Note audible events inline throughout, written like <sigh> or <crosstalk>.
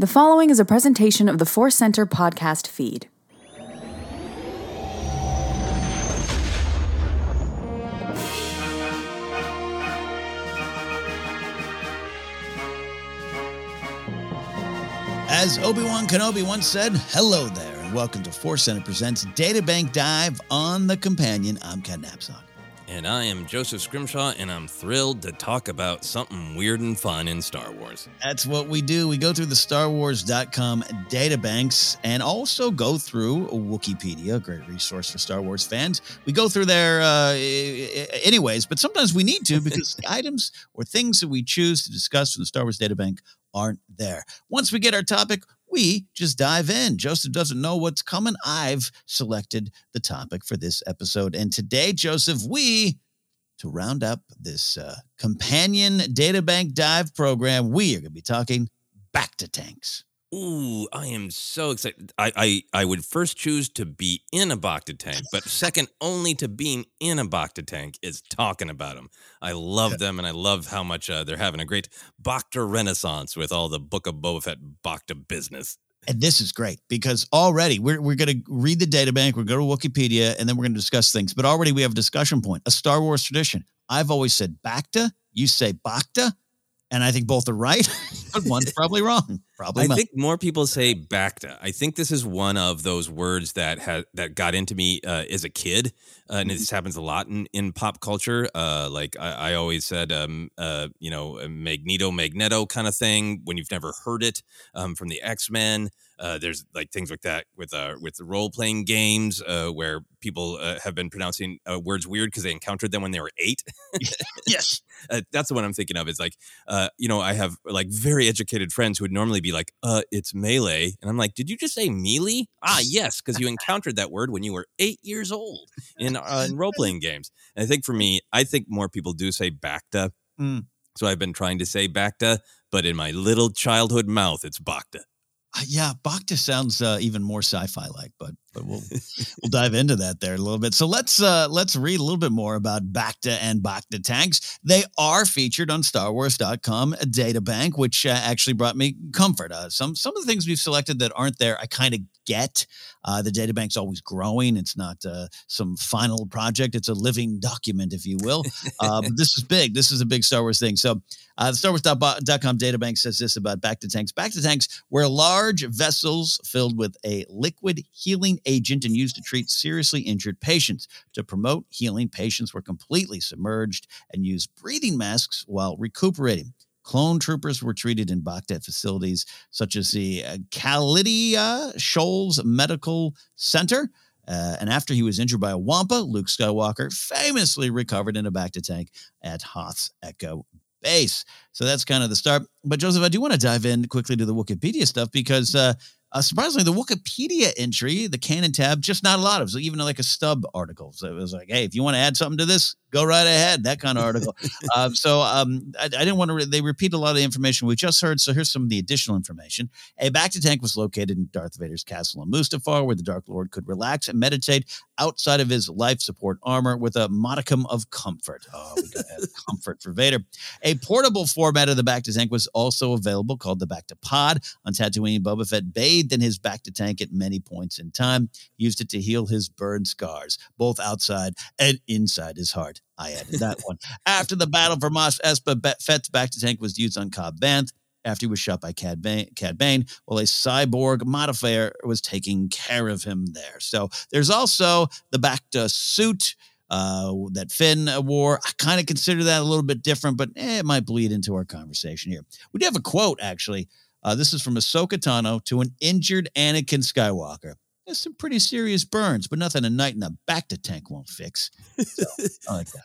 The following is a presentation of the Force Center podcast feed. As Obi Wan Kenobi once said, hello there, and welcome to Force Center Presents Databank Dive on the Companion. I'm Ken Napzok. And I am Joseph Scrimshaw, and I'm thrilled to talk about something weird and fun in Star Wars. That's what we do. We go through the StarWars.com databanks and also go through Wikipedia, a great resource for Star Wars fans. We go through there uh, anyways, but sometimes we need to <laughs> because the items or things that we choose to discuss from the Star Wars databank aren't there. Once we get our topic, we just dive in. Joseph doesn't know what's coming. I've selected the topic for this episode. And today, Joseph, we, to round up this uh, companion databank dive program, we are going to be talking Bacta tanks. Ooh, I am so excited. I, I, I would first choose to be in a Bacta tank, but <laughs> second only to being in a Bacta tank is talking about them. I love yeah. them, and I love how much uh, they're having a great Bacta renaissance with all the Book of Boba Fett Bacta business. And this is great because already we're, we're going to read the data bank, we're going to Wikipedia, and then we're going to discuss things. But already we have a discussion point, a Star Wars tradition. I've always said Bacta, you say Bacta and I think both are right, <laughs> but one's probably wrong. Probably. I not. think more people say bacta. I think this is one of those words that had that got into me uh, as a kid, uh, and mm-hmm. this happens a lot in, in pop culture. Uh, like I, I, always said, um, uh, you know, Magneto, Magneto kind of thing. When you've never heard it um, from the X Men, uh, there's like things like that with uh, with the role playing games uh, where people uh, have been pronouncing uh, words weird because they encountered them when they were eight. <laughs> <laughs> yes, uh, that's the one I'm thinking of. Is like, you know, I have like very educated friends who would normally be like, "Uh, it's melee," and I'm like, "Did you just say melee?" Ah, <laughs> yes, because you encountered that word when you were eight years old in in role playing games. And I think for me, I think more people do say bacta. Mm. So I've been trying to say bacta, but in my little childhood mouth, it's bacta. Uh, yeah, Bacta sounds uh, even more sci-fi like, but but we'll we'll dive into that there a little bit. So let's uh, let's read a little bit more about Bacta and Bacta tanks. They are featured on StarWars.com data bank, which uh, actually brought me comfort. Uh, some some of the things we've selected that aren't there, I kind of get. Uh, the data bank's always growing. It's not uh, some final project. It's a living document, if you will. <laughs> Uh, this is big. This is a big Star Wars thing. So uh, the StarWars.com databank says this about Bacta tanks. Bacta tanks were large vessels filled with a liquid healing agent and used to treat seriously injured patients. To promote healing, patients were completely submerged and used breathing masks while recuperating. Clone troopers were treated in Bacta facilities such as the uh, Kaliida Shoals Medical Center. Uh, and after he was injured by a Wampa, Luke Skywalker famously recovered in a Bacta tank at Hoth's Echo Base. So that's kind of the start. But Joseph, I do want to dive in quickly to the Wikipedia stuff because uh, uh, surprisingly, the Wikipedia entry, the canon tab, just not a lot. of. was even like a stub article. So it was like, hey, if you want to add something to this, go right ahead. That kind of article. <laughs> um, so um, I, I, didn't want to. Re- they repeat a lot of the information we just heard. So here's some of the additional information. A Bacta tank was located in Darth Vader's castle in Mustafar, where the Dark Lord could relax and meditate outside of his life support armor with a modicum of comfort. Oh, we got <laughs> comfort for Vader. A portable format of the Bacta tank was also available, called the Bacta Pod. On Tatooine, Boba Fett bathed in his Bacta tank at many points in time. He used it to heal his burn scars, both outside and inside his heart. I added that one. <laughs> After the battle for Mos Espa, Fett's Bacta tank was used on Cobb Vanth after he was shot by Cad Bane, Cad Bane, while a cyborg modifier was taking care of him there. So there's also the Bacta suit uh, that Finn wore. I kind of consider that a little bit different, but eh, it might bleed into our conversation here. We do have a quote, actually. Uh, this is from Ahsoka Tano to an injured Anakin Skywalker There's some pretty serious burns, but nothing a night in the Bacta tank won't fix. So, I like that.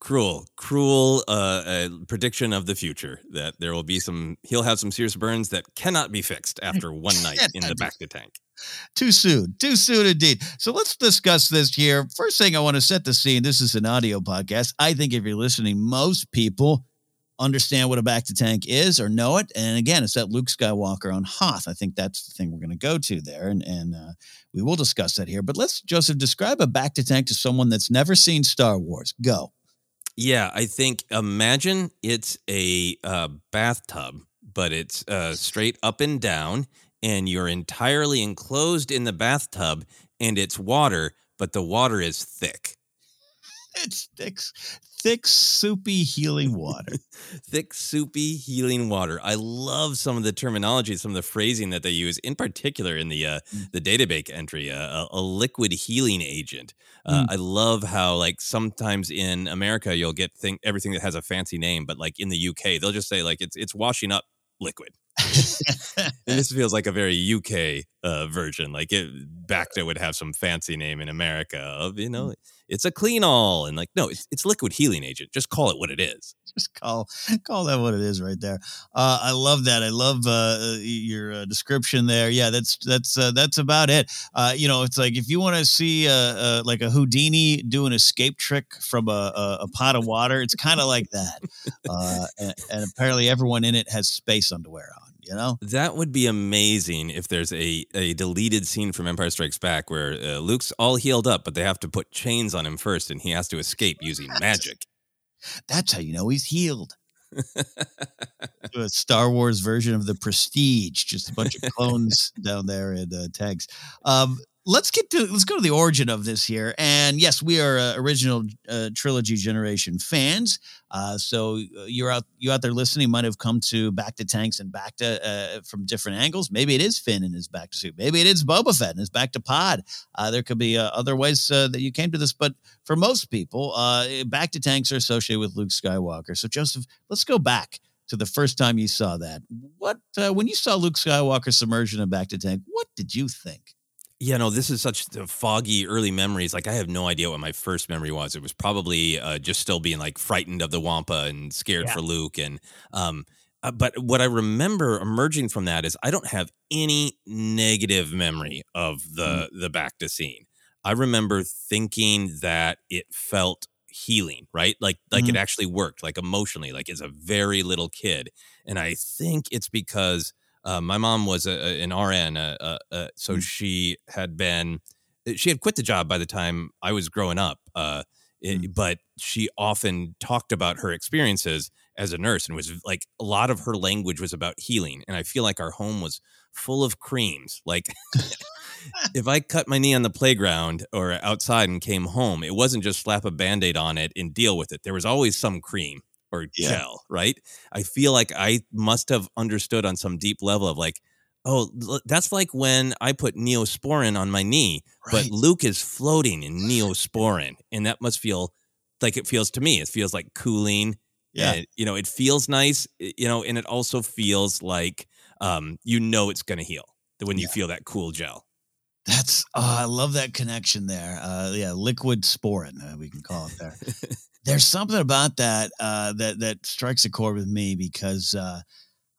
Cruel, cruel uh, uh, prediction of the future that there will be some. He'll have some serious burns that cannot be fixed after <laughs> one night in the Bacta tank. Too soon, too soon indeed. So let's discuss this here. First thing I want to set the scene. This is an audio podcast. I think if you're listening, most people understand what a Bacta tank is or know it. And again, it's that Luke Skywalker on Hoth. I think that's the thing we're going to go to there. And, and uh, we will discuss that here. But let's, Joseph, describe a Bacta tank to someone that's never seen Star Wars. Go. Yeah, I think imagine it's a uh, bathtub, but it's uh, straight up and down, and you're entirely enclosed in the bathtub, and it's water, but the water is thick. It's thick, thick, soupy, healing water. <laughs> thick, soupy, healing water. I love some of the terminology, some of the phrasing that they use, in particular in the uh, mm. the database entry, uh, a, a, liquid healing agent. Uh, mm. I love how like sometimes in America you'll get thing everything that has a fancy name, but like in the UK they'll just say like it's it's washing up liquid. <laughs> and this feels like a very UK uh, version. Like it, Bacta <laughs> would have some fancy name in America of you know mm. It's a clean all and like no it's it's liquid healing agent. Just call it what it is. <laughs> Just call call that what it is right there. Uh, I love that. I love uh, your uh, description there. Yeah, that's that's uh, that's about it. Uh, you know, it's like if you want to see like a Houdini do an escape trick from a, a, a pot of water, it's kind of like that. <laughs> And, and apparently, everyone in it has space underwear on you know? That would be amazing if there's a, a deleted scene from empire strikes back where uh, luke's all healed up but they have to put chains on him first and he has to escape using magic. that's how you know he's healed. <laughs> A Star Wars version of the Prestige, just a bunch of clones down there in uh, tags. Um, let's get to let's go to the origin of this here. And yes we are uh, original uh, trilogy generation fans. Uh, so uh, you're out you out there listening might have come to Bacta tanks and bacta uh, from different angles. Maybe it is finn in his Bacta suit. Maybe it is boba fett in his Bacta pod. Uh, there could be other ways that you came to this. But for most people Bacta tanks are associated with luke skywalker. So joseph let's go back to the first time you saw that. What when you saw luke skywalker submersion in Bacta tank what did you think yeah, no, this is such foggy early memories. Like I have no idea what my first memory was. It was probably uh, just still being like frightened of the Wampa and scared yeah. for Luke. And um, uh, but what I remember emerging from that is I don't have any negative memory of the mm. the Bacta scene. I remember thinking that it felt healing, right? Like like mm-hmm. it actually worked, like emotionally, like as a very little kid. And I think it's because uh, my mom was a, a, an RN, uh, so mm. she had been eh, she had quit the job by the time I was growing up. Uh, mm. But she often talked about her experiences as a nurse, and was like a lot of her language was about healing. And I feel like our home was full of creams. Like <laughs> if I cut my knee on the playground or outside and came home, it wasn't just slap a band aid on it and deal with it. There was always some cream or yeah. gel, right? I feel like I must have understood on some deep level of like, oh, that's like when I put neosporin on my knee, right. but Luke is floating in <laughs> neosporin, and that must feel like it feels to me. It feels like cooling. Yeah, and, you know, it feels nice. You know, and it also feels like um, you know it's going to heal when you yeah. feel that cool gel. That's oh, I love that connection there. Uh, yeah, liquid sporin, uh, we can call it there. <laughs> There's something about that uh, that that strikes a chord with me because uh,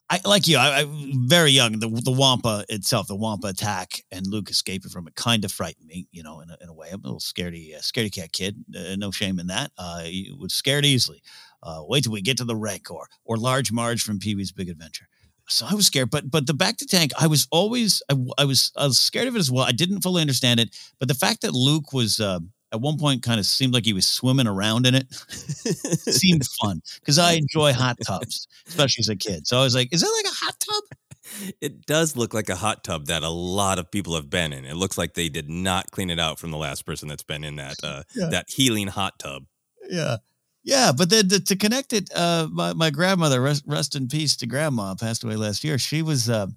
I like you. I, I very young. The the Wampa itself, the Wampa attack, and Luke escaping from it, kind of frightened me. You know, in a, in a way, I'm a little scaredy uh, scaredy cat kid. Uh, no shame in that. Uh, was scared easily. Uh, wait till we get to the Rancor or Large Marge from Pee Wee's Big Adventure. So I was scared, but but the Bacta tank, I was always I, I was I was scared of it as well. I didn't fully understand it, but the fact that Luke was uh, at one point kind of seemed like he was swimming around in it. <laughs> seemed fun because I enjoy <laughs> hot tubs, especially as a kid. So I was like, is that like a hot tub? It does look like a hot tub that a lot of people have been in. It looks like they did not clean it out from the last person that's been in that uh, yeah. that healing hot tub. Yeah. Yeah, but then to, to connect it, uh, my, my grandmother, rest, rest, in peace to grandma, passed away last year. She was, uh,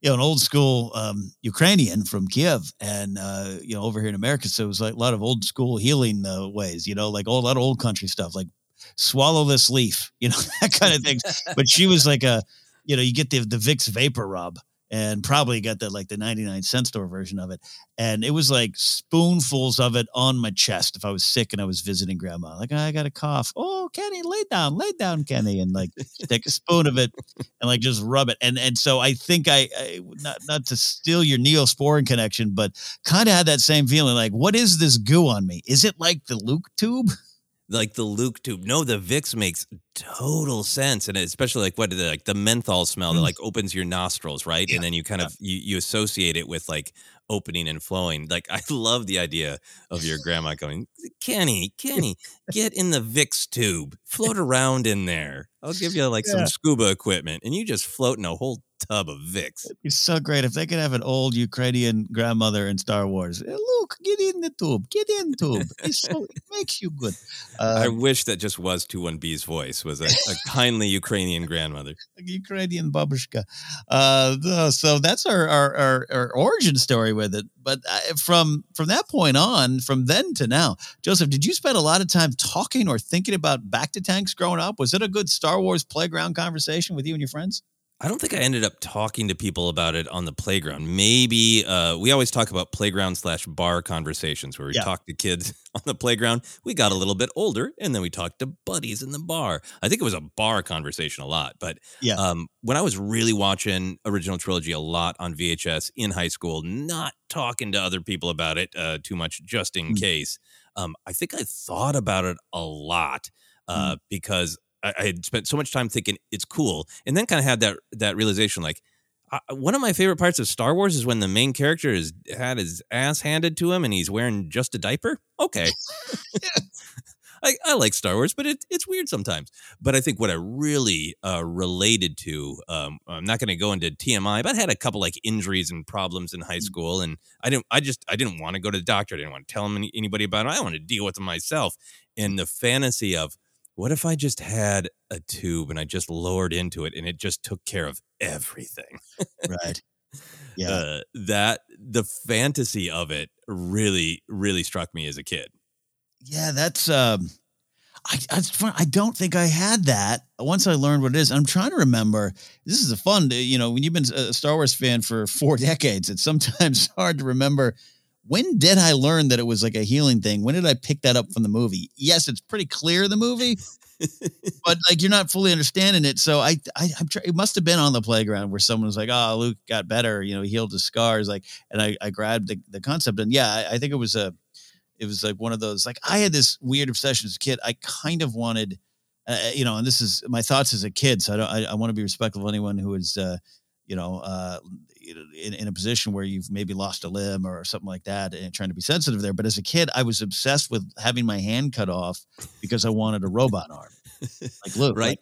you know, an old school um, Ukrainian from Kiev, and uh, you know, over here in America, so it was like a lot of old school healing uh, ways, you know, like a lot of old country stuff, like swallow this leaf, <laughs> you know, that kind of things. <laughs> but she was like a, you know, you get the the Vicks vapor rub, and probably got the like the 99 cent store version of it. And it was like spoonfuls of it on my chest if I was sick and I was visiting grandma. Like, I got a cough. Oh, Kenny, lay down, lay down, Kenny. And like take a spoon of it and like just rub it. And and so I think I, I not not to steal your neosporin connection, but kind of had that same feeling like, what is this goo on me? Is it like the Luke tube? <laughs> like the Luke tube. No, the Vicks makes total sense, and especially like what the like the menthol smell that Mm. like opens your nostrils, right? Yeah, And then you kind of you you associate it with like opening and flowing. Like I <laughs> love the idea of your grandma going, Kenny, Kenny, get in the Vicks tube, <laughs> float around in there. I'll give you like Yeah. some scuba equipment, and you just float in a whole tub of Vicks. It'd be so great if they could have an old Ukrainian grandmother in Star Wars. "Eh, Luke, get in the tube. Get in tube. It's so, it <laughs> makes you good. I Uh, wish that just was 21B's voice, was a, a kindly Ukrainian grandmother. <laughs> Ukrainian babushka. Uh, so that's our, our our our origin story with it. But uh, from from that point on, from then to now, Joseph, did you spend a lot of time talking or thinking about Bacta tanks growing up? Was it a good Star Wars playground conversation with you and your friends? I don't think I ended up talking to people about it on the playground. Maybe uh, we always talk about playground slash bar conversations where we Yeah. talk to kids <laughs> on the playground. We got a little bit older, and then we talked to buddies in the bar. I think it was a bar conversation a lot. But Yeah. um, when I was really watching original trilogy a lot on VHS in high school, not talking to other people about it uh, too much, just in Mm. case, um, I think I thought about it a lot uh, Mm. because I, I had spent so much time thinking it's cool, and then kind of had that that realization like. I, one of my favorite parts of Star Wars is when the main character has had his ass handed to him and he's wearing just a diaper. Okay, <laughs> <laughs> I, I like Star Wars, but it, it's weird sometimes. But I think what I really uh, related to, um, I'm not going to go into TMI, but I had a couple like injuries and problems in high school, and I didn't, I just, I didn't want to go to the doctor. I didn't want to tell any, anybody about it. I wanted to deal with them myself. And the fantasy of what if I just had a tube and I just lowered into it and it just took care of everything. Right. <laughs> Yeah. Uh, that the fantasy of it really, really struck me as a kid. Yeah, that's um I that's fun. I don't think I had that once I learned what it is. I'm trying to remember. This is a fun, you know, when you've been a Star Wars fan for four <laughs> decades, it's sometimes hard to remember when did I learn that it was like a healing thing? When did I pick that up from the movie? Yes, it's pretty clear in the movie, <laughs> but like you're not fully understanding it. So I, I, I'm try- it must have been on the playground where someone was like, "Oh, Luke got better," you know, he healed his scars. Like, and I, I grabbed the, the concept, and yeah, I, I think it was a, it was like one of those. Like, I had this weird obsession as a kid. I kind of wanted, uh, you know, and this is my thoughts as a kid. So I don't, I, I want to be respectful of anyone who is, uh, you know, uh, in, in a position where you've maybe lost a limb or something like that and trying to be sensitive there. But as a kid, I was obsessed with having my hand cut off because I wanted a robot arm. Like Luke, Right. like,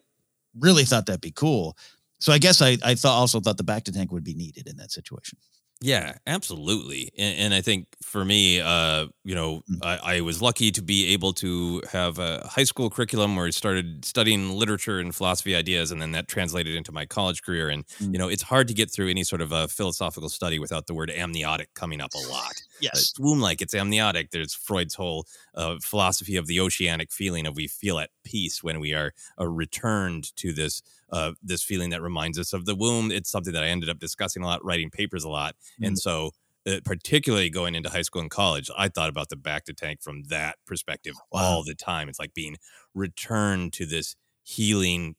really thought that'd be cool. So I guess I, I thought also thought the Bacta tank would be needed in that situation. Yeah, absolutely. And, and I think for me, uh, you know, Mm. I, I was lucky to be able to have a high school curriculum where I started studying literature and philosophy ideas, and then that translated into my college career. And, Mm. you know, it's hard to get through any sort of a philosophical study without the word amniotic coming up a lot. Yes. It's womb like, it's amniotic. There's Freud's whole uh, philosophy of the oceanic feeling of we feel at peace when we are uh, returned to this uh, this feeling that reminds us of the womb. It's something that I ended up discussing a lot, writing papers a lot. Mm. And so, uh, particularly going into high school and college, I thought about the Bacta tank from that perspective Wow. all the time. It's like being returned to this healing,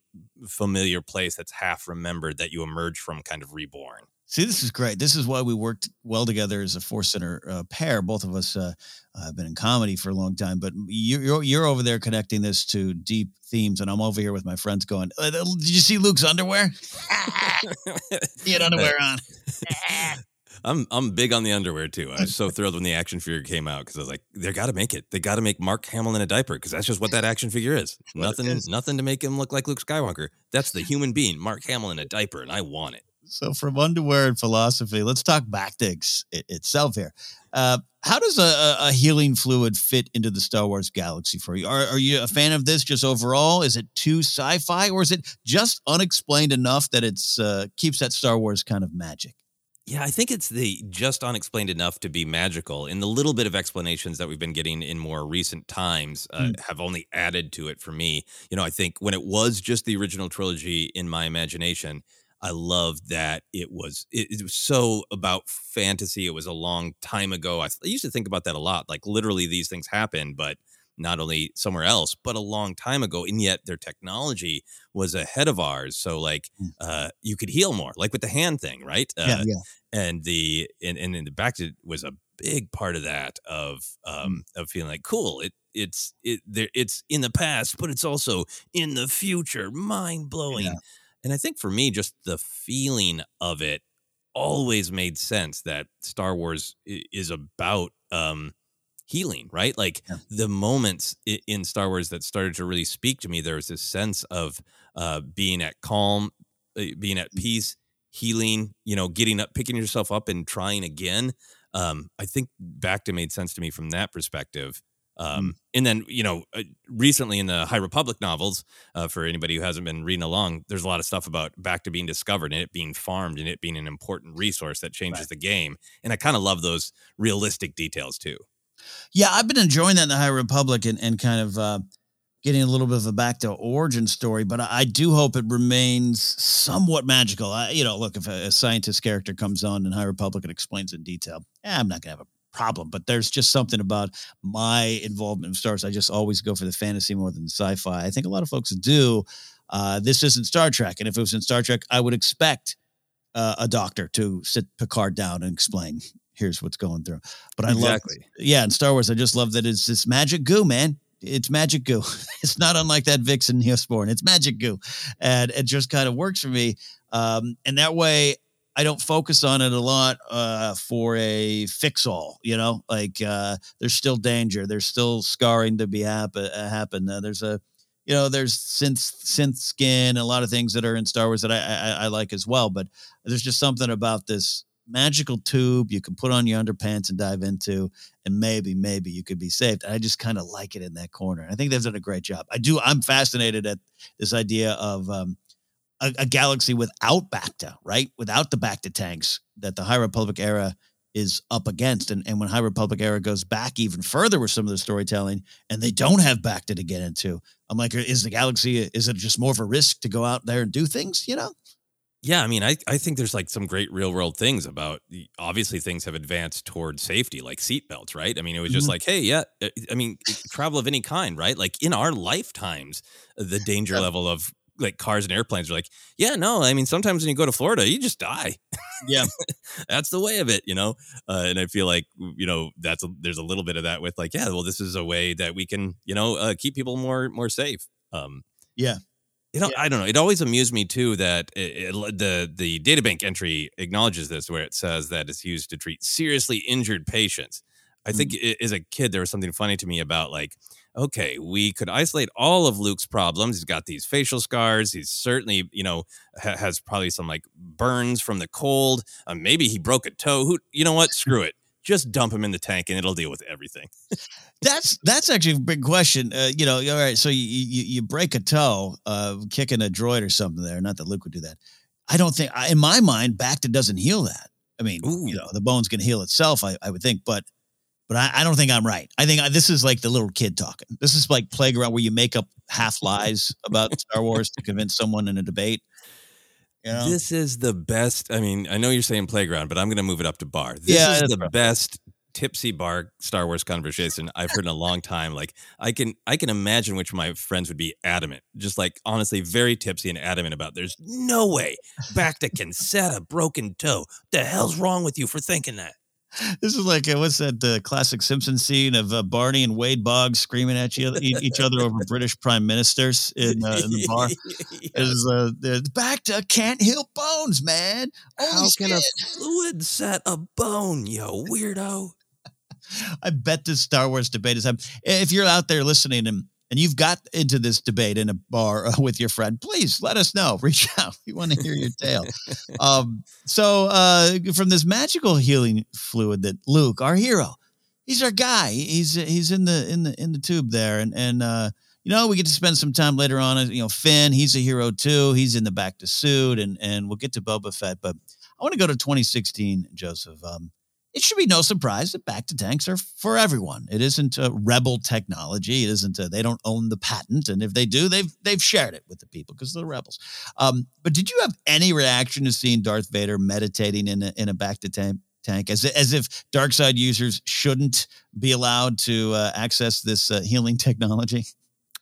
familiar place that's half remembered that you emerge from kind of reborn. See, this is great. This is why we worked well together as a Force Center uh, pair. Both of us uh, have been in comedy for a long time, but you're, you're you're over there connecting this to deep themes, and I'm over here with my friends going, "Uh, "Did you see Luke's underwear? <laughs> he had <laughs> underwear on." <laughs> I'm I'm big on the underwear too. I was so thrilled when the action figure came out because I was like, they got to make it. They got to make Mark Hamill in a diaper because that's just what that action figure is. What nothing, is. nothing to make him look like Luke Skywalker. That's the human being, Mark Hamill in a diaper, and I want it. So, from underwear and philosophy, let's talk back to it itself here. Uh, how does a, a- a healing fluid fit into the Star Wars galaxy for you? Are, are you a fan of this just overall? Is it too sci-fi, or is it just unexplained enough that it's uh, keeps that Star Wars kind of magic? Yeah, I think it's the just unexplained enough to be magical. And the little bit of explanations that we've been getting in more recent times uh, Mm. have only added to it for me. You know, I think when it was just the original trilogy in my imagination, I loved that it was it, it was so about fantasy. It was a long time ago. I, I used to think about that a lot. Like literally, these things happen, but not only somewhere else, but a long time ago. And yet their technology was ahead of ours. So like Mm. uh, you could heal more, like with the hand thing, right? Uh, yeah, yeah. and the and and in the back was a big part of that of um of feeling like cool it it's it there it's in the past, but it's also in the future. Mind blowing. Yeah. And I think for me, just the feeling of it always made sense that Star Wars is about um healing, right? Like Yeah. the moments in Star Wars that started to really speak to me, there was this sense of uh being at calm, uh, being at peace, healing, you know, getting up, picking yourself up and trying again. Um, I think Bacta made sense to me from that perspective. Um, And then, you know, uh, recently in the High Republic novels, uh, for anybody who hasn't been reading along, there's a lot of stuff about Bacta being discovered and it being farmed and it being an important resource that changes Right. the game. And I kind of love those realistic details too. Yeah, I've been enjoying that in the High Republic and, and kind of uh, getting a little bit of a Bacta origin story, but I, I do hope it remains somewhat magical. I, you know, look, if a, a scientist character comes on in High Republic and explains in detail, eh, I'm not going to have a problem. But there's just something about my involvement in Star Wars. I just always go for the fantasy more than sci-fi. I think a lot of folks do. Uh, this isn't Star Trek, and if it was in Star Trek, I would expect uh, a doctor to sit Picard down and explain. Here's what's going through. But I love yeah, in Star Wars, I just love that it's this magic goo, man. It's magic goo. <laughs> It's not unlike that Vixen Neosporin. It's magic goo, and it just kind of works for me. Um, and that way, I don't focus on it a lot uh, for a fix all. You know, like uh, there's still danger. There's still scarring to be happen. Uh, happen. Uh, there's a you know, there's synth synth skin, a lot of things that are in Star Wars that I, I I like as well. But there's just something about this magical tube you can put on your underpants and dive into, and maybe maybe you could be saved. I just kind of like it in that corner. I think they've done a great job. I do. I'm fascinated at this idea of um, a, a galaxy without Bacta, right? Without the Bacta tanks that the High Republic era is up against. And, and when High Republic era goes back even further with some of the storytelling, and they don't have Bacta to get into, I'm like, is the galaxy, is it just more of a risk to go out there and do things, you know? Yeah, I mean, I, I think there's like some great real world things about obviously things have advanced toward safety, like seatbelts, right? I mean, it was just Mhm. like, hey, yeah, uh, I mean, travel of any kind, right? Like in our lifetimes, the danger Yeah. level of like cars and airplanes are like, yeah, no, I mean, sometimes when you go to Florida, you just die. Yeah. <laughs> that's the way of it, you know? Uh, and I feel like, you know, that's a, there's a little bit of that with like, yeah, well, this is a way that we can, you know, uh, keep people more, more safe. Um, Yeah. you know, Yeah. I don't know. It always amused me too that it, it, the the databank entry acknowledges this, where it says that it's used to treat seriously injured patients. I think Mm. i- as a kid, there was something funny to me about like, okay, we could isolate all of Luke's problems. He's got these facial scars. He's certainly, you know, ha- has probably some like burns from the cold. Uh, maybe he broke a toe. Who, you know what? Screw it. Just dump him in the tank and it'll deal with everything. That's that's actually a big question. Uh, you know, all right. So you, you you break a toe, uh, kicking a droid or something there. Not that Luke would do that. I don't think, in my mind, Bacta doesn't heal that. I mean, Ooh. you know, the bones can heal itself. I, I would think, but but I, I don't think I'm right. I think I, this is like the little kid talking. This is like playground where you make up half lies about <laughs> Star Wars to convince someone in a debate. You know? This is the best. I mean, I know you're saying playground, but I'm going to move it up to bar. This Yeah, is the right. best tipsy bar Star Wars conversation I've heard in a long time. Like I can I can imagine which my friends would be adamant, just like honestly very tipsy and adamant about. There's no way Bacta can set a broken toe. The hell's wrong with you for thinking that? This is like uh, what's that uh, classic Simpson scene of uh, Barney and Wade Boggs screaming at you, each other over British prime ministers in, uh, in the bar. <laughs> Is uh, the Bacta can't heal bones, man. Holy How can a fluid set a bone, yo weirdo? <laughs> I bet this Star Wars debate is happening. If you're out there listening and and you've got into this debate in a bar uh, with your friend, please let us know. <laughs> Reach out. We want to hear your tale. um, so, uh, from this magical healing fluid that Luke, our hero, he's our guy. He's he's in the in the in the tube there, and and uh, you know we get to spend some time later on. You know, Finn, he's a hero too. He's in the back to suit, and and we'll get to Boba Fett, but I want to go to 2016, Joseph. Um, it should be no surprise that Bacta tanks are for everyone. It isn't a rebel technology. It isn't. A, they don't own the patent, and if they do, they've they've shared it with the people because they're rebels. Um, but did you have any reaction to seeing Darth Vader meditating in a in a Bacta tank? Tank as as if dark side users shouldn't be allowed to uh, access this uh, healing <laughs> technology.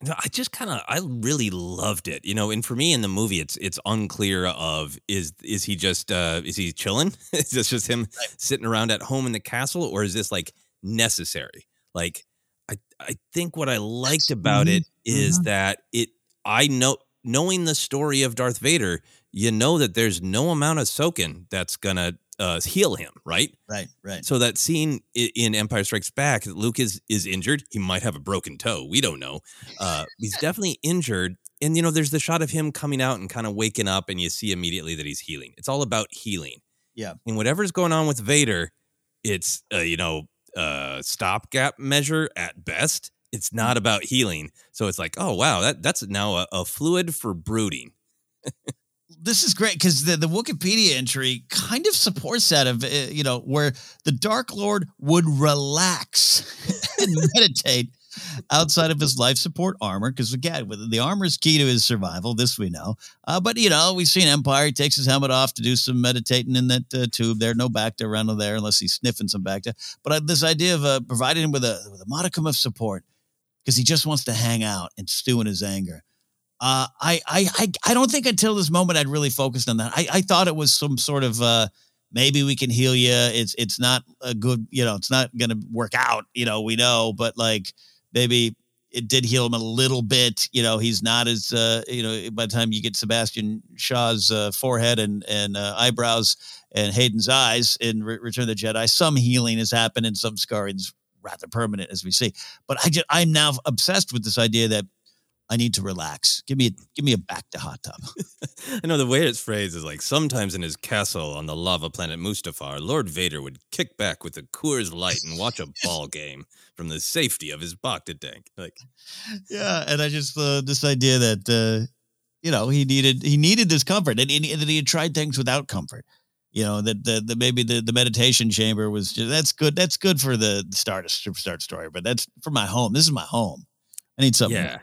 No, I just kind of I really loved it. You know, and for me in the movie it's it's unclear of is is he just uh is he chilling? <laughs> is this just him sitting around at home in the castle or is this like necessary? Like I I think what I liked about it is Mhm. that it I know knowing the story of Darth Vader, you know that there's no amount of soaking that's gonna uh, heal him, right? Right, right. So that scene in Empire Strikes Back, Luke is is injured. He might have a broken toe. We don't know. Uh, he's <laughs> definitely injured. And you know, there's the shot of him coming out and kind of waking up, and you see immediately that he's healing. It's all about healing. Yeah. And whatever's going on with Vader, it's uh, you know uh, stopgap measure at best. It's not about healing. So it's like, oh wow, that that's now a, a fluid for brooding. <laughs> this is great because the, the Wikipedia entry kind of supports that of uh, you know where the Dark Lord would relax <laughs> and meditate outside of his life support armor because again the armor is key to his survival this we know. Uh, but you know we've seen Empire he takes his helmet off to do some meditating in that uh, tube there no Bacta around there unless he's sniffing some Bacta but uh, this idea of uh, providing him with a with a modicum of support because he just wants to hang out and stew in his anger uh, I, I, I, I don't think until this moment I'd really focused on that. I, I thought it was some sort of uh, maybe we can heal you. It's, it's not a good, you know, it's not going to work out. You know, we know, but like maybe it did heal him a little bit. You know, he's not as, uh, you know, by the time you get Sebastian Shaw's uh, forehead and and uh, eyebrows and Hayden's eyes in Re- Return of the Jedi, some healing has happened and some scarring's rather permanent, as we see. But I just, I'm now obsessed with this idea that I need to relax. Give me a, give me a Bacta hot tub. <laughs> I know the way it's phrased is like sometimes in his castle on the lava planet Mustafar, Lord Vader would kick back with a Coors Light and watch a <laughs> ball game from the safety of his Bacta tank. Like, yeah, and I just uh, this idea that uh, you know he needed he needed this comfort, and, and that he had tried things without comfort. You know that the, the maybe the, the meditation chamber was just that's good. That's good for the start start story, but that's for my home. This is my home. I need something. yeah,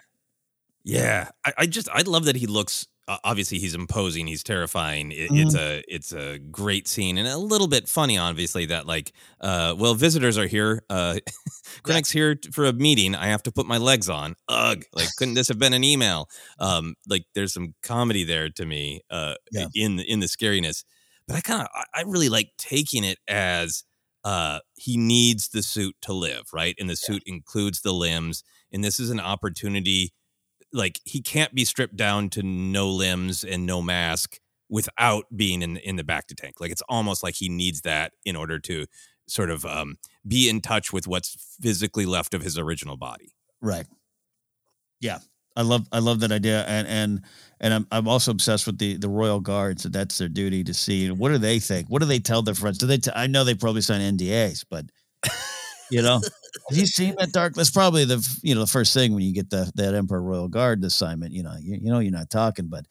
yeah. I, I just I love that he looks. Uh, obviously, he's imposing. He's terrifying. It, It's a it's a great scene and a little bit funny. Obviously, that like, uh, well, visitors are here. Uh, <laughs> Krennic's here for a meeting. I have to put my legs on. Ugh! Like, couldn't this have been an email? Um, like, there's some comedy there to me. Uh, Yeah. in in the scariness, but I kind of I, I really like taking it as uh he needs the suit to live right and the suit includes the limbs and this is an opportunity like he can't be stripped down to no limbs and no mask without being in in the Bacta tank. Like it's almost like he needs that in order to sort of um be in touch with what's physically left of his original body. Right. Yeah. I love I love that idea and and and I'm I'm also obsessed with the the royal guards that that's their duty to see. What do they think? What do they tell their friends? Do they t- I know they probably sign NDAs but you know have you seen that dark? That's probably the you know the first thing when you get the that emperor royal guard assignment you know you, you know you're not talking but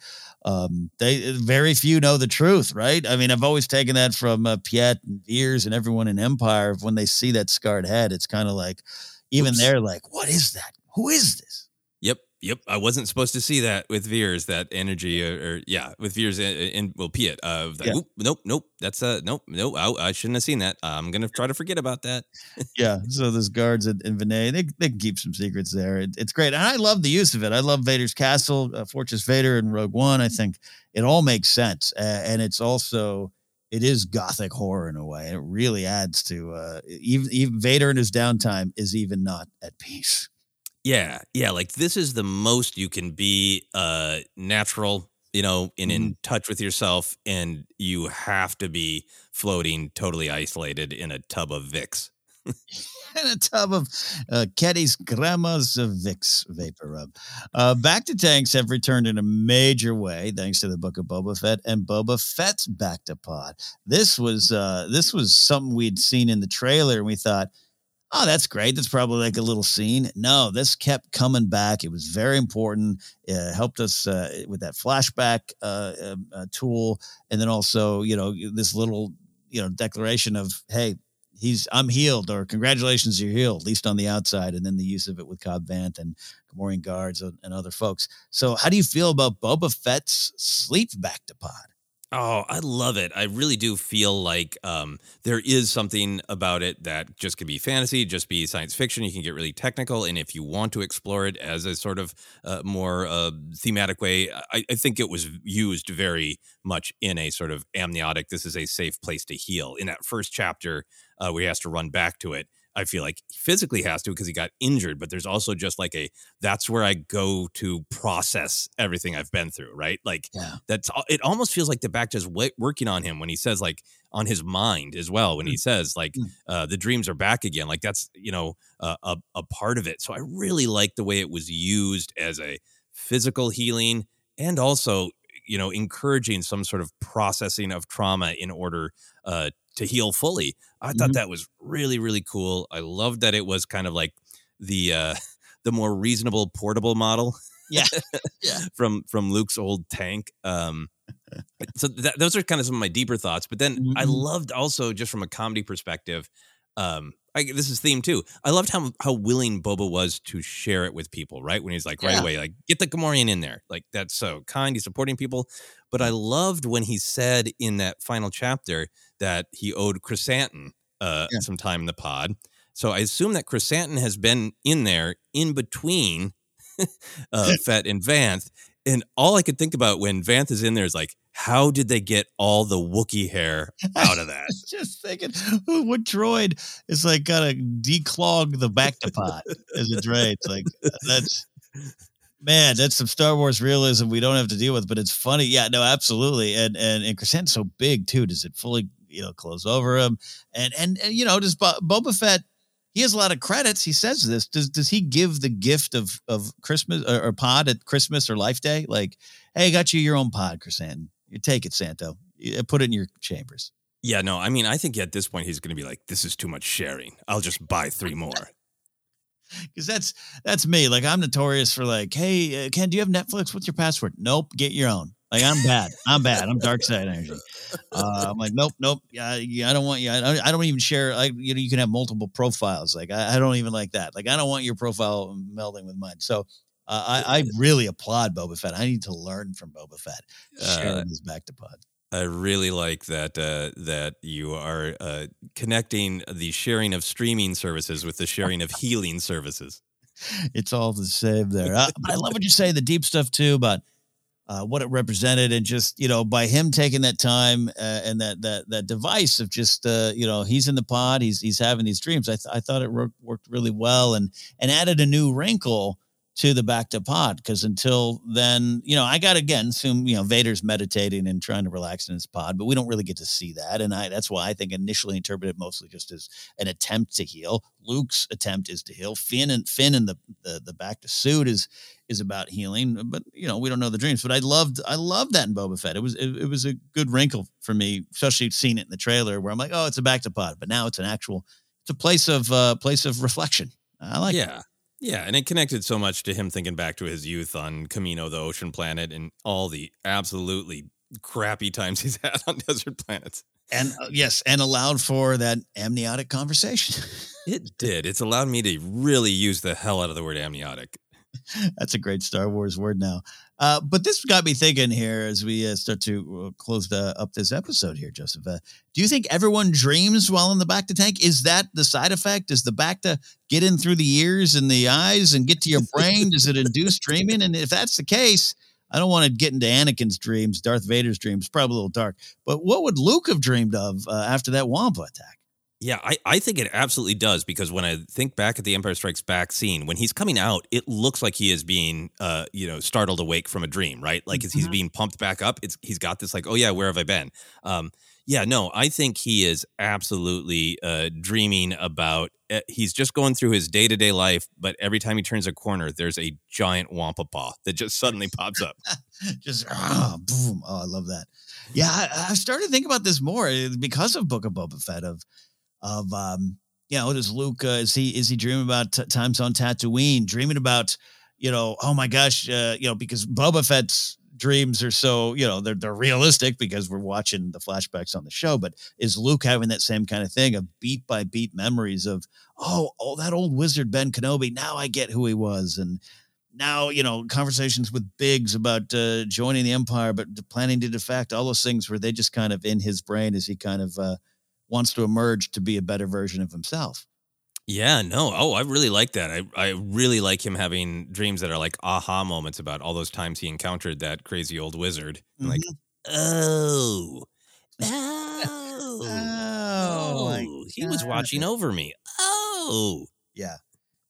um they very few know the truth right? I mean I've always taken that from uh, Piett and Veers and everyone in Empire when they see that scarred head it's kind of like even Oops. they're like what is that? Who is this Yep. I wasn't supposed to see that with Veers, that energy, or, or yeah, with Veers and, and well, Piett. Uh, Yeah. Nope, nope. That's uh, nope, nope. I, I shouldn't have seen that. I'm gonna try to forget about that. <laughs> yeah. So those guards in, in Vinay, they, they can keep some secrets there. It, it's great. And I love the use of it. I love Vader's castle, uh, Fortress Vader and Rogue One. I think it all makes sense. Uh, and it's also, it is gothic horror in a way. It really adds to, uh, even, even Vader in his downtime is even not at peace. Yeah, yeah. Like this is the most you can be uh natural, you know, and in touch with yourself, and you have to be floating totally isolated in a tub of Vicks. <laughs> and a tub of uh, Kenny's Grandma's uh, Vicks vapor rub. Uh, Bacta tanks have returned in a major way thanks to the book of Boba Fett and Boba Fett's Bacta pod. This was uh, this was something we'd seen in the trailer, and we thought. Oh, that's great. That's probably like a little scene. No, this kept coming back. It was very important. It helped us uh, with that flashback uh, uh, uh, tool, and then also, you know, this little, you know, declaration of, "Hey, he's I'm healed or congratulations you're healed at least on the outside and then the use of it with Cobb Vanth and Gamorrean guards and, and other folks. So how do you feel about Boba Fett's sleep Bacta pod? Oh, I love it. I really do feel like um, there is something about it that just could be fantasy, just be science fiction. You can get really technical. And if you want to explore it as a sort of uh, more uh, thematic way, I, I think it was used very much in a sort of amniotic, this is a safe place to heal. In that first chapter, uh, where he has to run back to it, I feel like he physically has to because he got injured, but there's also just like a that's where I go to process everything I've been through, right? Like Yeah. that's it almost feels like the back just working on him when he says like on his mind as well when he says like Mm. uh, the dreams are back again like that's you know uh, a, a part of it so i really like the way it was used as a physical healing and also you know encouraging some sort of processing of trauma in order uh, to heal fully i thought Mhm. that was really really cool i loved that it was kind of like the uh <laughs> the more reasonable portable model Yeah. <laughs> Yeah. from from luke's old tank um so that, those are kind of some of my deeper thoughts but then i Mhm. loved also just from a comedy perspective um I, this is theme too. I loved how how willing Boba was to share it with people. Right when he's like right Yeah. away, like get the Gamorrean in there. Like that's so kind. He's supporting people. But I loved when he said in that final chapter that he owed Krrsantan uh, Yeah. some time in the pod. So I assume that Krrsantan has been in there in between <laughs> uh, Fett and Vanth. And all I could think about when Vanth is in there is like, how did they get all the Wookiee hair out of that? <laughs> Just thinking, what droid is like gotta declog the Bacta pod as a droid? It's like that's man, that's some Star Wars realism we don't have to deal with, but it's funny. Yeah, no, absolutely. And and and Krrsantan's so big too. Does it fully you know close over him? And and, and you know, does Bo- Boba Fett? He has a lot of credits. He says this. Does does he give the gift of of Christmas or, or pod at Christmas or Life Day? Like, hey, I got you your own pod, Krrsantan. You take it, Santo. You put it in your chambers. Yeah, no, I mean, I think at this point he's going to be like, this is too much sharing. I'll just buy three more. <laughs> because that's that's me. Like I'm notorious for like, hey, uh, Ken, do you have Netflix? What's your password? Nope, get your own. Like I'm bad. I'm bad. I'm dark side <laughs> energy. Uh, I'm like, nope, nope. Yeah, yeah, I don't want you. I don't, I don't even share. Like, you know, you can have multiple profiles. Like, I, I don't even like that. Like, I don't want your profile melding with mine. So, uh, I, I really applaud Boba Fett. I need to learn from Boba Fett. Sharing Uh, his Bacta pod. I really like that uh, that you are uh, connecting the sharing of streaming services with the sharing of healing services. <laughs> it's all the same there. Uh, but I love what you <laughs> say, the deep stuff too about uh, what it represented, and just you know, by him taking that time uh, and that that that device of just uh, you know, he's in the pod, he's he's having these dreams. I th- I thought it worked worked really well, and and added a new wrinkle to the Bacta pod because until then, you know, I got again assume you know Vader's meditating and trying to relax in his pod, but we don't really get to see that, and I that's why I think initially interpreted mostly just as an attempt to heal. Luke's attempt is to heal. Finn and Finn and the the, the Bacta suit is is about healing, but you know we don't know the dreams. But I loved I loved that in Boba Fett. It was it, it was a good wrinkle for me, especially seeing it in the trailer where I'm like, oh, it's a Bacta pod, but now it's an actual it's a place of uh place of reflection. I like it. Yeah. And it connected so much to him thinking back to his youth on Kamino, the ocean planet, and all the absolutely crappy times he's <laughs> had on desert planets. and uh, yes, and allowed for that amniotic conversation. <laughs> It did. It's allowed me to really use the hell out of the word amniotic. That's a great Star Wars word now. Uh, but this got me thinking here as we uh, start to uh, close the, up this episode here, Joseph. Uh, do you think everyone dreams while in the Bacta tank? Is that the side effect? Does the Bacta get in through the ears and the eyes and get to your brain? Does it induce dreaming? And if that's the case, I don't want to get into Anakin's dreams, Darth Vader's dreams, probably a little dark. But what would Luke have dreamed of uh, after that Wampa attack? Yeah, I, I think it absolutely does because when I think back at the Empire Strikes Back scene, when he's coming out, it looks like he is being, uh, you know, startled awake from a dream, right? Like as he's being pumped back up. It's he's got this like, oh yeah, where have I been? Um, yeah, no, I think he is absolutely uh, dreaming about. Uh, he's just going through his day to day life, but every time he turns a corner, there's a giant wampa paw that just suddenly pops up. <laughs> just ah, boom. Oh, I love that. Yeah, I, I started to think about this more uh, because of Book of Boba Fett. Of of um, you know, does Luke uh, is he is he dreaming about t- times on Tatooine? Dreaming about you know, oh my gosh, uh, you know, because Boba Fett's dreams are so you know they're they're realistic because we're watching the flashbacks on the show. But is Luke having that same kind of thing of beat by beat memories of oh oh that old wizard Ben Kenobi? Now I get who he was and now you know conversations with Biggs about uh, joining the Empire, but planning to defect. All those things where they just kind of in his brain as he kind of uh, wants to emerge to be a better version of himself. Yeah, no. Oh, I really like that. I, I really like him having dreams that are like aha moments about all those times he encountered that crazy old wizard. And Like, mm-hmm. oh, <laughs> oh, oh, Oh, oh, he was watching over me. Oh. Yeah.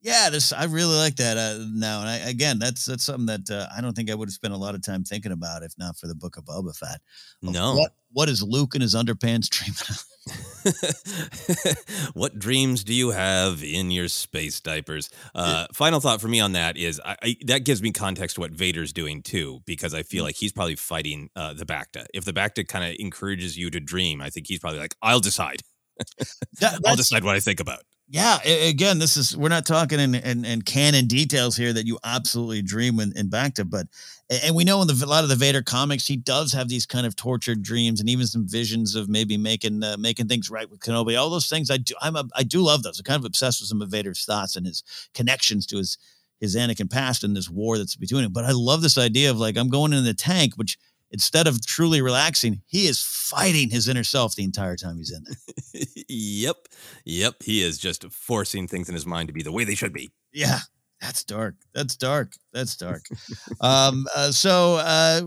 Yeah, this I really like that uh, now, and I, again, that's that's something that uh, I don't think I would have spent a lot of time thinking about if not for the book of Boba Fett. Of No. what what is Luke in his underpants <laughs> dreaming? of? <laughs> what dreams do you have in your space diapers? Uh, final thought for me on that is I, I, that gives me context to what Vader's doing too, because I Mm. feel like he's probably fighting uh, the Bacta. If the Bacta kind of encourages you to dream, I think he's probably like, I'll decide. <laughs> I'll decide what I think about. Yeah, again, this is we're not talking in, in, in canon details here that you absolutely dream in, in Bacta, but and we know in the, a lot of the Vader comics, he does have these kind of tortured dreams and even some visions of maybe making uh, making things right with Kenobi. All those things I do, I'm a, I do love those. I'm kind of obsessed with some of Vader's thoughts and his connections to his his Anakin past and this war that's between him. But I love this idea of like I'm going in the tank, which instead of truly relaxing, he is fighting his inner self the entire time he's in there. <laughs> yep. Yep. He is just forcing things in his mind to be the way they should be. Yeah, that's dark. That's dark. That's dark. um, <laughs> uh, so uh,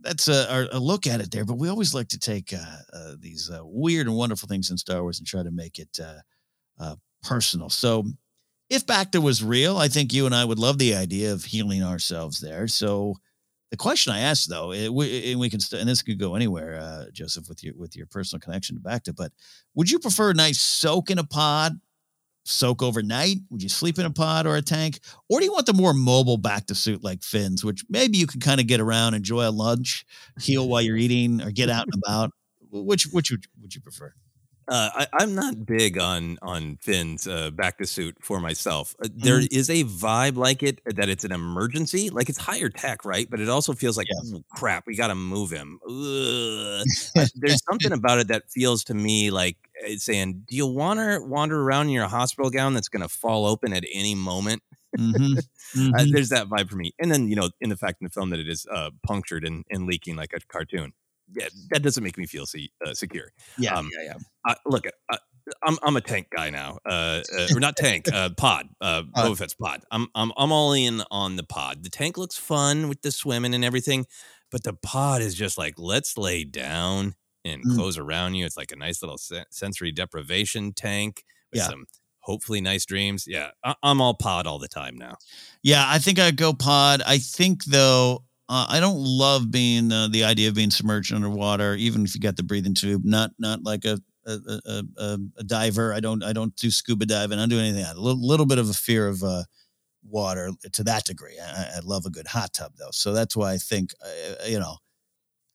that's a, a look at it there. But we always like to take uh, uh, these uh, weird and wonderful things in Star Wars and try to make it uh, uh, personal. So if Bacta was real, I think you and I would love the idea of healing ourselves there. So the question I asked, though, it, we, and we can, st- and this could go anywhere, uh, Joseph, with your with your personal connection to Bacta. But would you prefer a nice soak in a pod, soak overnight? Would you sleep in a pod or a tank, or do you want the more mobile Bacta suit like Finn's, which maybe you can kind of get around, enjoy a lunch, heal while you're eating, or get out and about? Which which would, would you prefer? Uh, I, I'm not big on on Finn's uh, Bacta suit for myself. Uh, There Mm-hmm. is a vibe like it that it's an emergency, like it's higher tech, right? But it also feels like Yeah. "Ooh, crap. We got to move him. Uh, <laughs> There's something about it that feels to me like it's saying, "Do you want to wander around in your hospital gown that's going to fall open at any moment?" Mhm. <laughs> Uh, Mhm. there's that vibe for me. And then you know, in the fact in the film that it is uh, punctured and, and leaking like a cartoon. Yeah, that doesn't make me feel se- uh, secure. yeah, um, yeah, yeah. uh, look, uh, I'm I'm a tank guy now, uh, uh, or not tank, <laughs> uh, pod, uh. Boba Fett's pod. I'm I'm I'm all in on the pod. The tank looks fun with the swimming and everything, but the pod is just like let's lay down and Mm. close around you. It's like a nice little se- sensory deprivation tank with Yeah. some hopefully nice dreams. Yeah, I- I'm all pod all the time now. Yeah, I think I'd go pod. I think though, uh, I don't love being uh, the idea of being submerged underwater, even if you got the breathing tube. Not not like a a, a, a, a diver. I don't I don't do scuba diving. I don't do anything. A little, little bit of a fear of uh, water to that degree. I, I love a good hot tub though, so that's why I think uh, you know.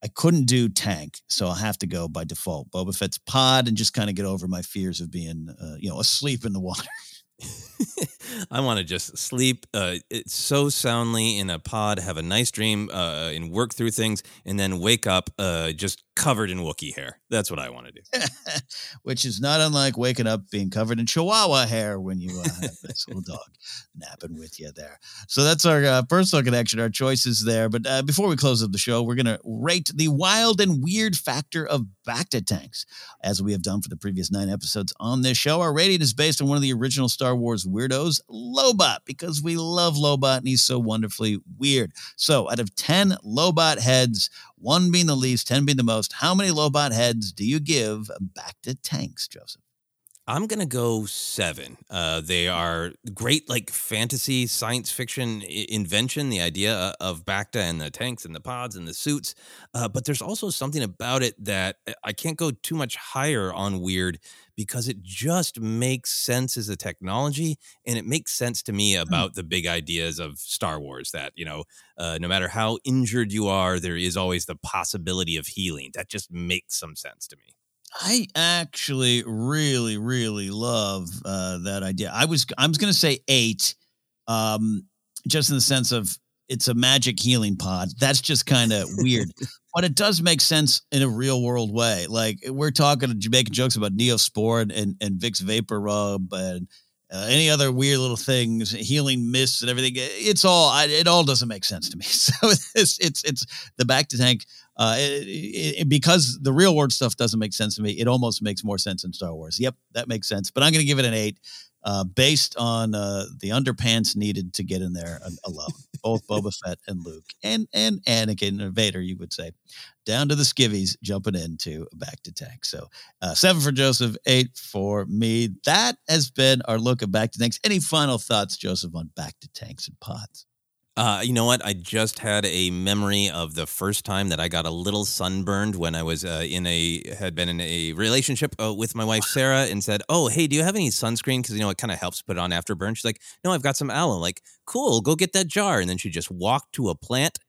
I couldn't do tank, so I'll have to go by default. Boba Fett's pod, and just kind of get over my fears of being, uh, you know, asleep in the water. <laughs> <laughs> I want to just sleep uh, so soundly in a pod, have a nice dream, uh, and work through things, and then wake up uh, just covered in Wookiee hair. That's what I want to do. <laughs> which is not unlike waking up being covered in chihuahua hair when you uh, have this <laughs> little dog napping with you there. So that's our uh, personal connection, our choices there. But uh, before we close up the show, we're going to rate the wild and weird factor of Bacta tanks, as we have done for the previous nine episodes on this show. Our rating is based on one of the original Star Wars weirdos, Lobot, because we love Lobot and he's so wonderfully weird. So out of 10 Lobot heads, one being the least, 10 being the most. How many Lobot heads do you give Bacta tanks, Joseph? I'm gonna go seven. Uh, they are great, like fantasy science fiction I- invention. The idea uh, of Bacta and the tanks and the pods and the suits, uh, but there's also something about it that uh, I can't go too much higher on weird because it just makes sense as a technology, and it makes sense to me about the big ideas of Star Wars. That you know, uh, no matter how injured you are, there is always the possibility of healing. That just makes some sense to me. I actually really, really love uh, that idea. I was, I was going to say eight, um, just in the sense of it's a magic healing pod. That's just kind of weird, <laughs> but it does make sense in a real world way. Like we're talking, making jokes about Neospore and and Vicks VapoRub and uh, any other weird little things, healing mists and everything. It's all, I, it all doesn't make sense to me. <laughs> So it's it's it's the Bacta tank uh, it, it, it- because the real world stuff doesn't make sense to me. It almost makes more sense in Star Wars. Yep, that makes sense. But I'm going to give it an eight, uh, based on uh, the underpants needed to get in there alone. both Boba Fett and Luke, and and Anakin and Vader, you would say, down to the skivvies jumping into Bacta Tank. So uh, seven for Joseph, eight for me. That has been our look at Bacta Tanks. Any final thoughts, Joseph, on Bacta Tanks and Pods? Uh, you know what? I just had a memory of the first time that I got a little sunburned when I was uh, in a had been in a relationship uh, with my wife Sarah, and said, "Oh, hey, do you have any sunscreen? Because you know it kind of helps put on after burn." She's like, "No, I've got some aloe." I'm like, cool, go get that jar, and then she just walked to a plant.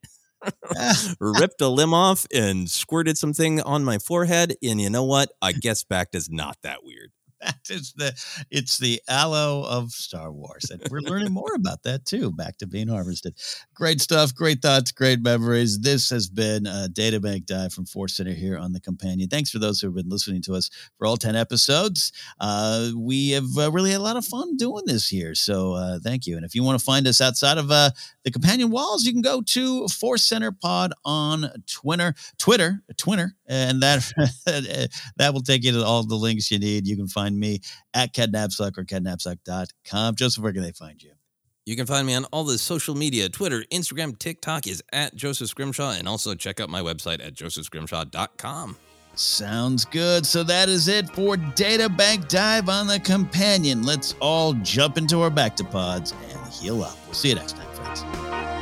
<laughs> ripped a limb off and squirted something on my forehead. And you know what? I guess back is not that weird that is the it's the aloe of Star Wars, and we're learning <laughs> more about that too. Bacta being harvested. Great stuff, great thoughts, great memories. This has been a Databank Dive from ForceCenter here on the Companion. Thanks for those who have been listening to us for all ten episodes. Uh, we have uh, really had a lot of fun doing this here, so uh, thank you. And if you want to find us outside of uh, the Companion walls, you can go to Force Center Pod on Twitter, Twitter, Twitter, and that <laughs> that will take you to all the links you need. You can find me at KenNapzok or kennapzok.com. Joseph, where can they find you? You can find me on all the social media Twitter, Instagram, TikTok is at Joseph Scrimshaw, and also check out my website at josephscrimshaw.com. Sounds good. So that is it for Databank Dive on the Companion. Let's all jump into our Bacta pods and heal up. We'll see you next time, friends.